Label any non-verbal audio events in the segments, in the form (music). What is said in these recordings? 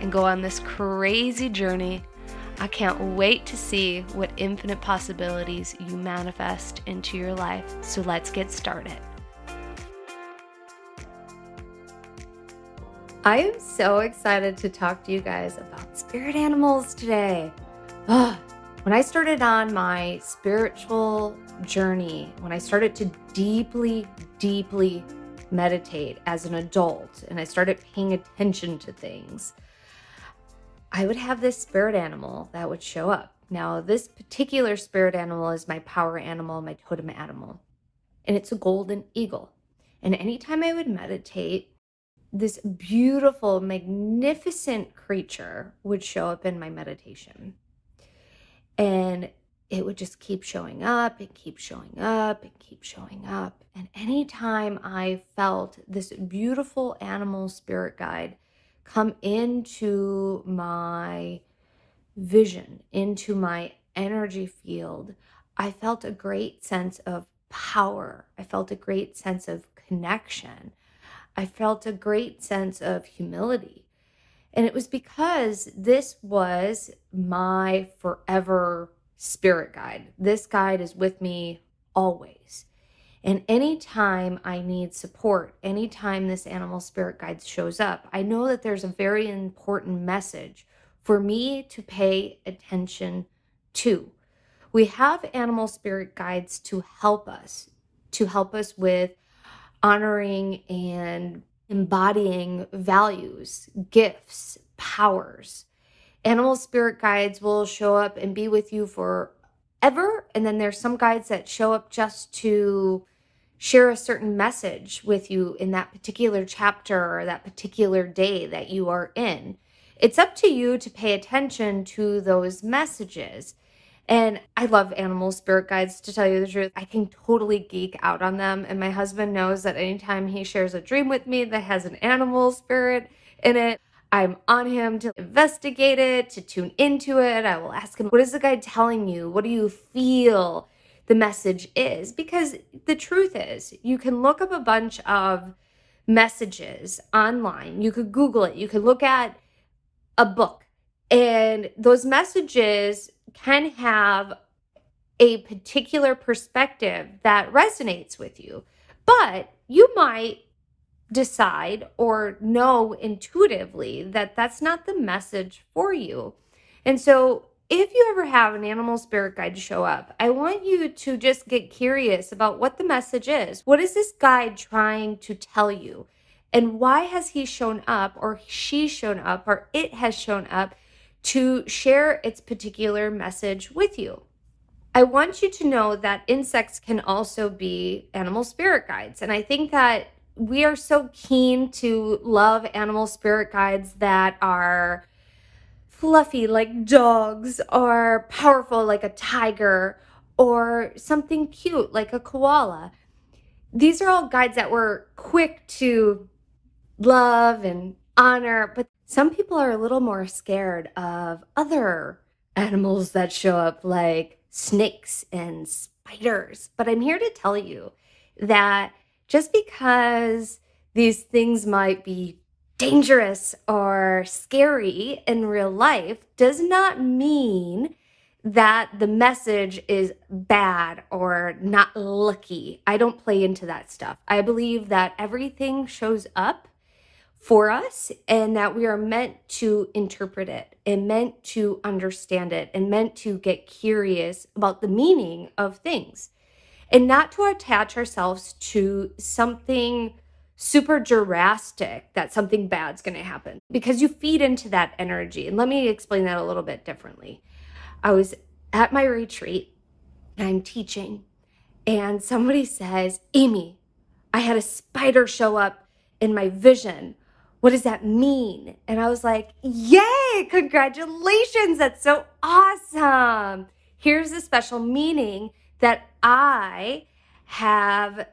and go on this crazy journey. I can't wait to see what infinite possibilities you manifest into your life. So let's get started. I am so excited to talk to you guys about spirit animals today. Ugh. When I started on my spiritual journey, when I started to deeply, deeply meditate as an adult and I started paying attention to things, I would have this spirit animal that would show up. Now, this particular spirit animal is my power animal, my totem animal, and it's a golden eagle. And anytime I would meditate, this beautiful, magnificent creature would show up in my meditation. And it would just keep showing up and keep showing up and keep showing up. And anytime I felt this beautiful animal spirit guide come into my vision, into my energy field, I felt a great sense of power. I felt a great sense of connection. I felt a great sense of humility. And it was because this was my forever spirit guide. This guide is with me always. And anytime I need support, anytime this animal spirit guide shows up, I know that there's a very important message for me to pay attention to. We have animal spirit guides to help us, to help us with honoring and embodying values, gifts, powers. Animal spirit guides will show up and be with you forever. And then there's some guides that show up just to share a certain message with you in that particular chapter or that particular day that you are in. It's up to you to pay attention to those messages. And I love animal spirit guides to tell you the truth. I can totally geek out on them. And my husband knows that anytime he shares a dream with me that has an animal spirit in it, I'm on him to investigate it, to tune into it. I will ask him, What is the guide telling you? What do you feel? The message is because the truth is you can look up a bunch of messages online. You could google it. You could look at a book. And those messages can have a particular perspective that resonates with you. But you might decide or know intuitively that that's not the message for you. And so if you ever have an animal spirit guide show up, I want you to just get curious about what the message is. What is this guide trying to tell you? And why has he shown up, or she shown up, or it has shown up to share its particular message with you? I want you to know that insects can also be animal spirit guides. And I think that we are so keen to love animal spirit guides that are fluffy like dogs or powerful like a tiger or something cute like a koala. These are all guides that we're quick to love and honor, but some people are a little more scared of other animals that show up like snakes and spiders. But I'm here to tell you that just because these things might be dangerous or scary in real life does not mean that the message is bad or not lucky. I don't play into that stuff. I believe that everything shows up for us and that we are meant to interpret it and meant to understand it and meant to get curious about the meaning of things and not to attach ourselves to something super drastic that something bad's going to happen because you feed into that energy. And let me explain that a little bit differently. I was at my retreat and I'm teaching, and somebody says, Amy, I had a spider show up in my vision. what does that mean? And I was like, Yay, congratulations. That's so awesome. Here's a special meaning that I have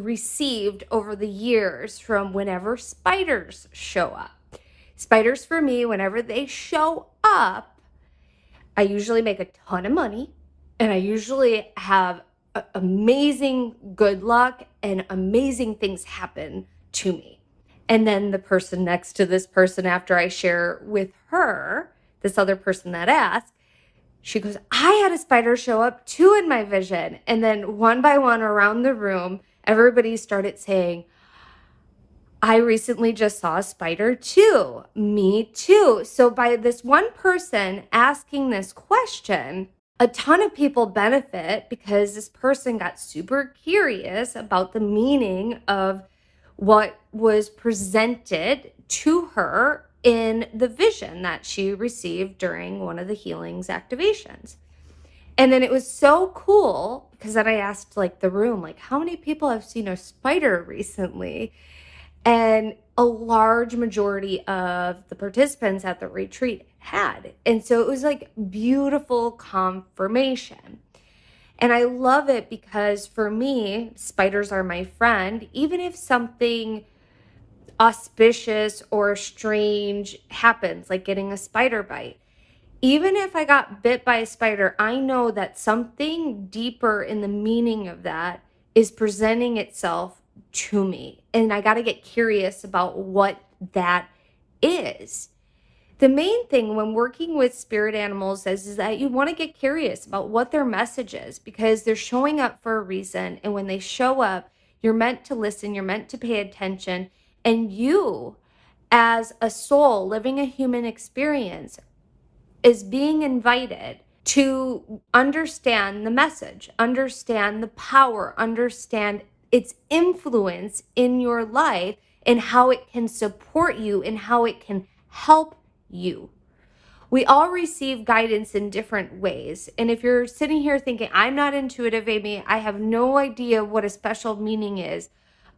received over the years from whenever spiders show up. Spiders, for me, whenever they show up, I usually make a ton of money and I usually have amazing good luck and amazing things happen to me. And then the person next to this person, after I share with her, this other person that asked, she goes, I had a spider show up too in my vision. And then one by one around the room, everybody started saying, I recently just saw a spider too. Me too. So, by this one person asking this question, a ton of people benefit because this person got super curious about the meaning of what was presented to her in the vision that she received during one of the healings activations. And then it was so cool because then I asked like the room, like, how many people have seen a spider recently? And a large majority of the participants at the retreat had. And so it was like beautiful confirmation. And I love it because for me, spiders are my friend. Even if something auspicious or strange happens, like getting a spider bite, even if I got bit by a spider, I know that something deeper in the meaning of that is presenting itself to me. And I got to get curious about what that is. The main thing when working with spirit animals is, is that you want to get curious about what their message is because they're showing up for a reason. And when they show up, you're meant to listen, you're meant to pay attention. And you, as a soul living a human experience, is being invited to understand the message, understand the power, understand its influence in your life and how it can support you and how it can help you. We all receive guidance in different ways. And if you're sitting here thinking, I'm not intuitive, Amy, I have no idea what a special meaning is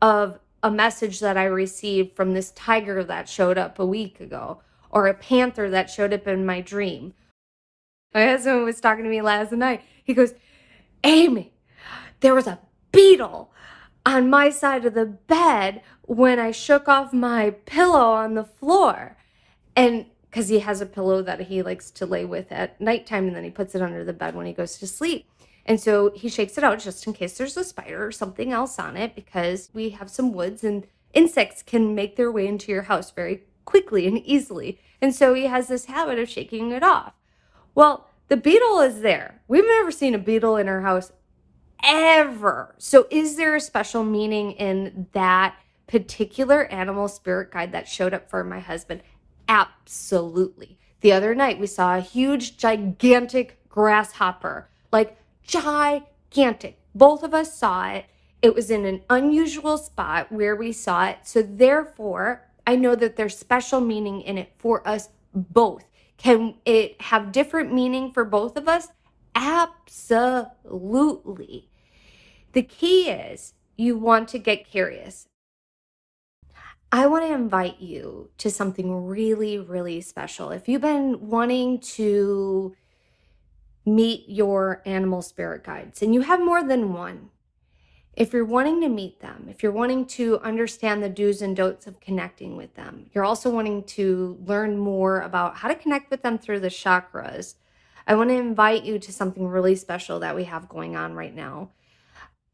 of a message that I received from this tiger that showed up a week ago, or a panther that showed up in my dream. My husband was talking to me last night. He goes, Amy, there was a beetle on my side of the bed when I shook off my pillow on the floor. And because he has a pillow that he likes to lay with at nighttime and then he puts it under the bed when he goes to sleep. And so he shakes it out just in case there's a spider or something else on it because we have some woods and insects can make their way into your house very quickly and easily. And so he has this habit of shaking it off. Well, the beetle is there. We've never seen a beetle in our house ever. So, is there a special meaning in that particular animal spirit guide that showed up for my husband? Absolutely. The other night, we saw a huge, gigantic grasshopper, like gigantic. Both of us saw it. It was in an unusual spot where we saw it. So, therefore, I know that there's special meaning in it for us both. Can it have different meaning for both of us? Absolutely. The key is you want to get curious. I want to invite you to something really, really special. If you've been wanting to meet your animal spirit guides and you have more than one, if you're wanting to meet them, if you're wanting to understand the do's and don'ts of connecting with them, you're also wanting to learn more about how to connect with them through the chakras, I want to invite you to something really special that we have going on right now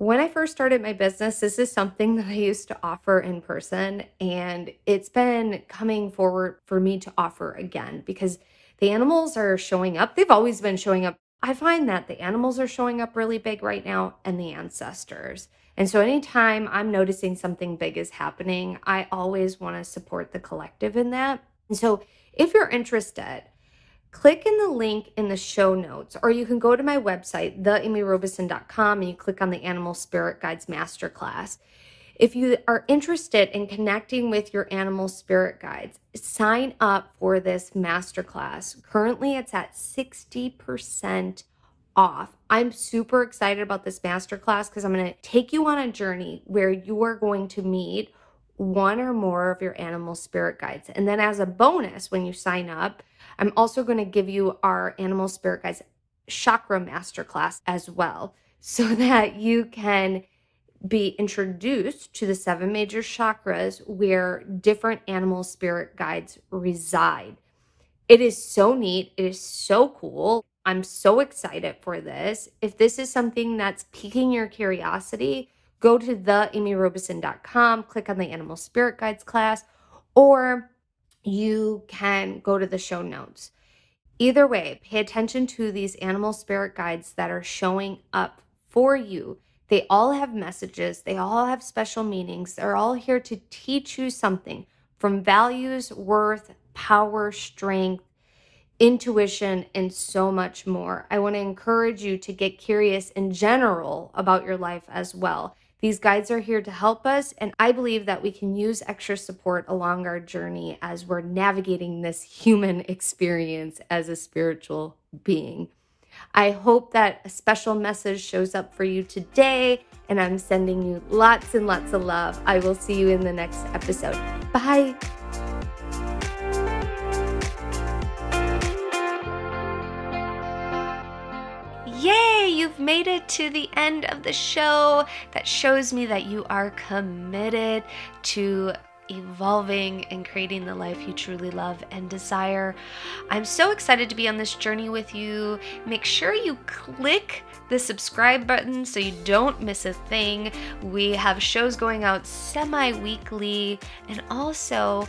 when I first started my business, this is something (laughs) that I used to offer in person, and it's been coming forward for me to offer again because the animals are showing up. They've always been showing up. I find that the animals are showing up really big right now and the ancestors. And so, anytime I'm noticing something big is happening, I always want to support the collective in that. And so, if you're interested, click in the link in the show notes, or you can go to my website, theamyrobeson.com, and you click on the Animal Spirit Guides Masterclass. If you are interested in connecting with your animal spirit guides, sign up for this masterclass. Currently, it's at 60% off. I'm super excited about this masterclass because I'm going to take you on a journey where you are going to meet one or more of your animal spirit guides. And then, as a bonus, when you sign up, I'm also going to give you our animal spirit guides chakra masterclass as well, (laughs) so that you can be introduced to the seven major chakras where different animal spirit guides reside. It is so neat. It is so cool. I'm so excited for this. If this is something that's piquing your curiosity, go to theamyrobeson.com, click on the Animal Spirit Guides class, or you can go to the show notes. Either way, pay attention to these animal spirit guides that are showing up for you. They all have messages, they all have special meanings. They're all here to teach you something from values, worth, power, strength, intuition, and so much more. I want to encourage you to get curious in general about your life as well. These guides are here to help us, and I believe that we can use extra support along our journey as we're navigating this human (laughs) experience as a spiritual being. I hope that a special message shows up for you today, and I'm sending you lots and lots of love. I will see you in the next episode. Bye. Yay, you've made it to the end of the show. That shows me that you are committed to evolving and creating the life you truly love and desire. I'm so excited to be on this journey with you. Make sure you click the subscribe button so you don't miss a thing. We have shows going out semi weekly, and also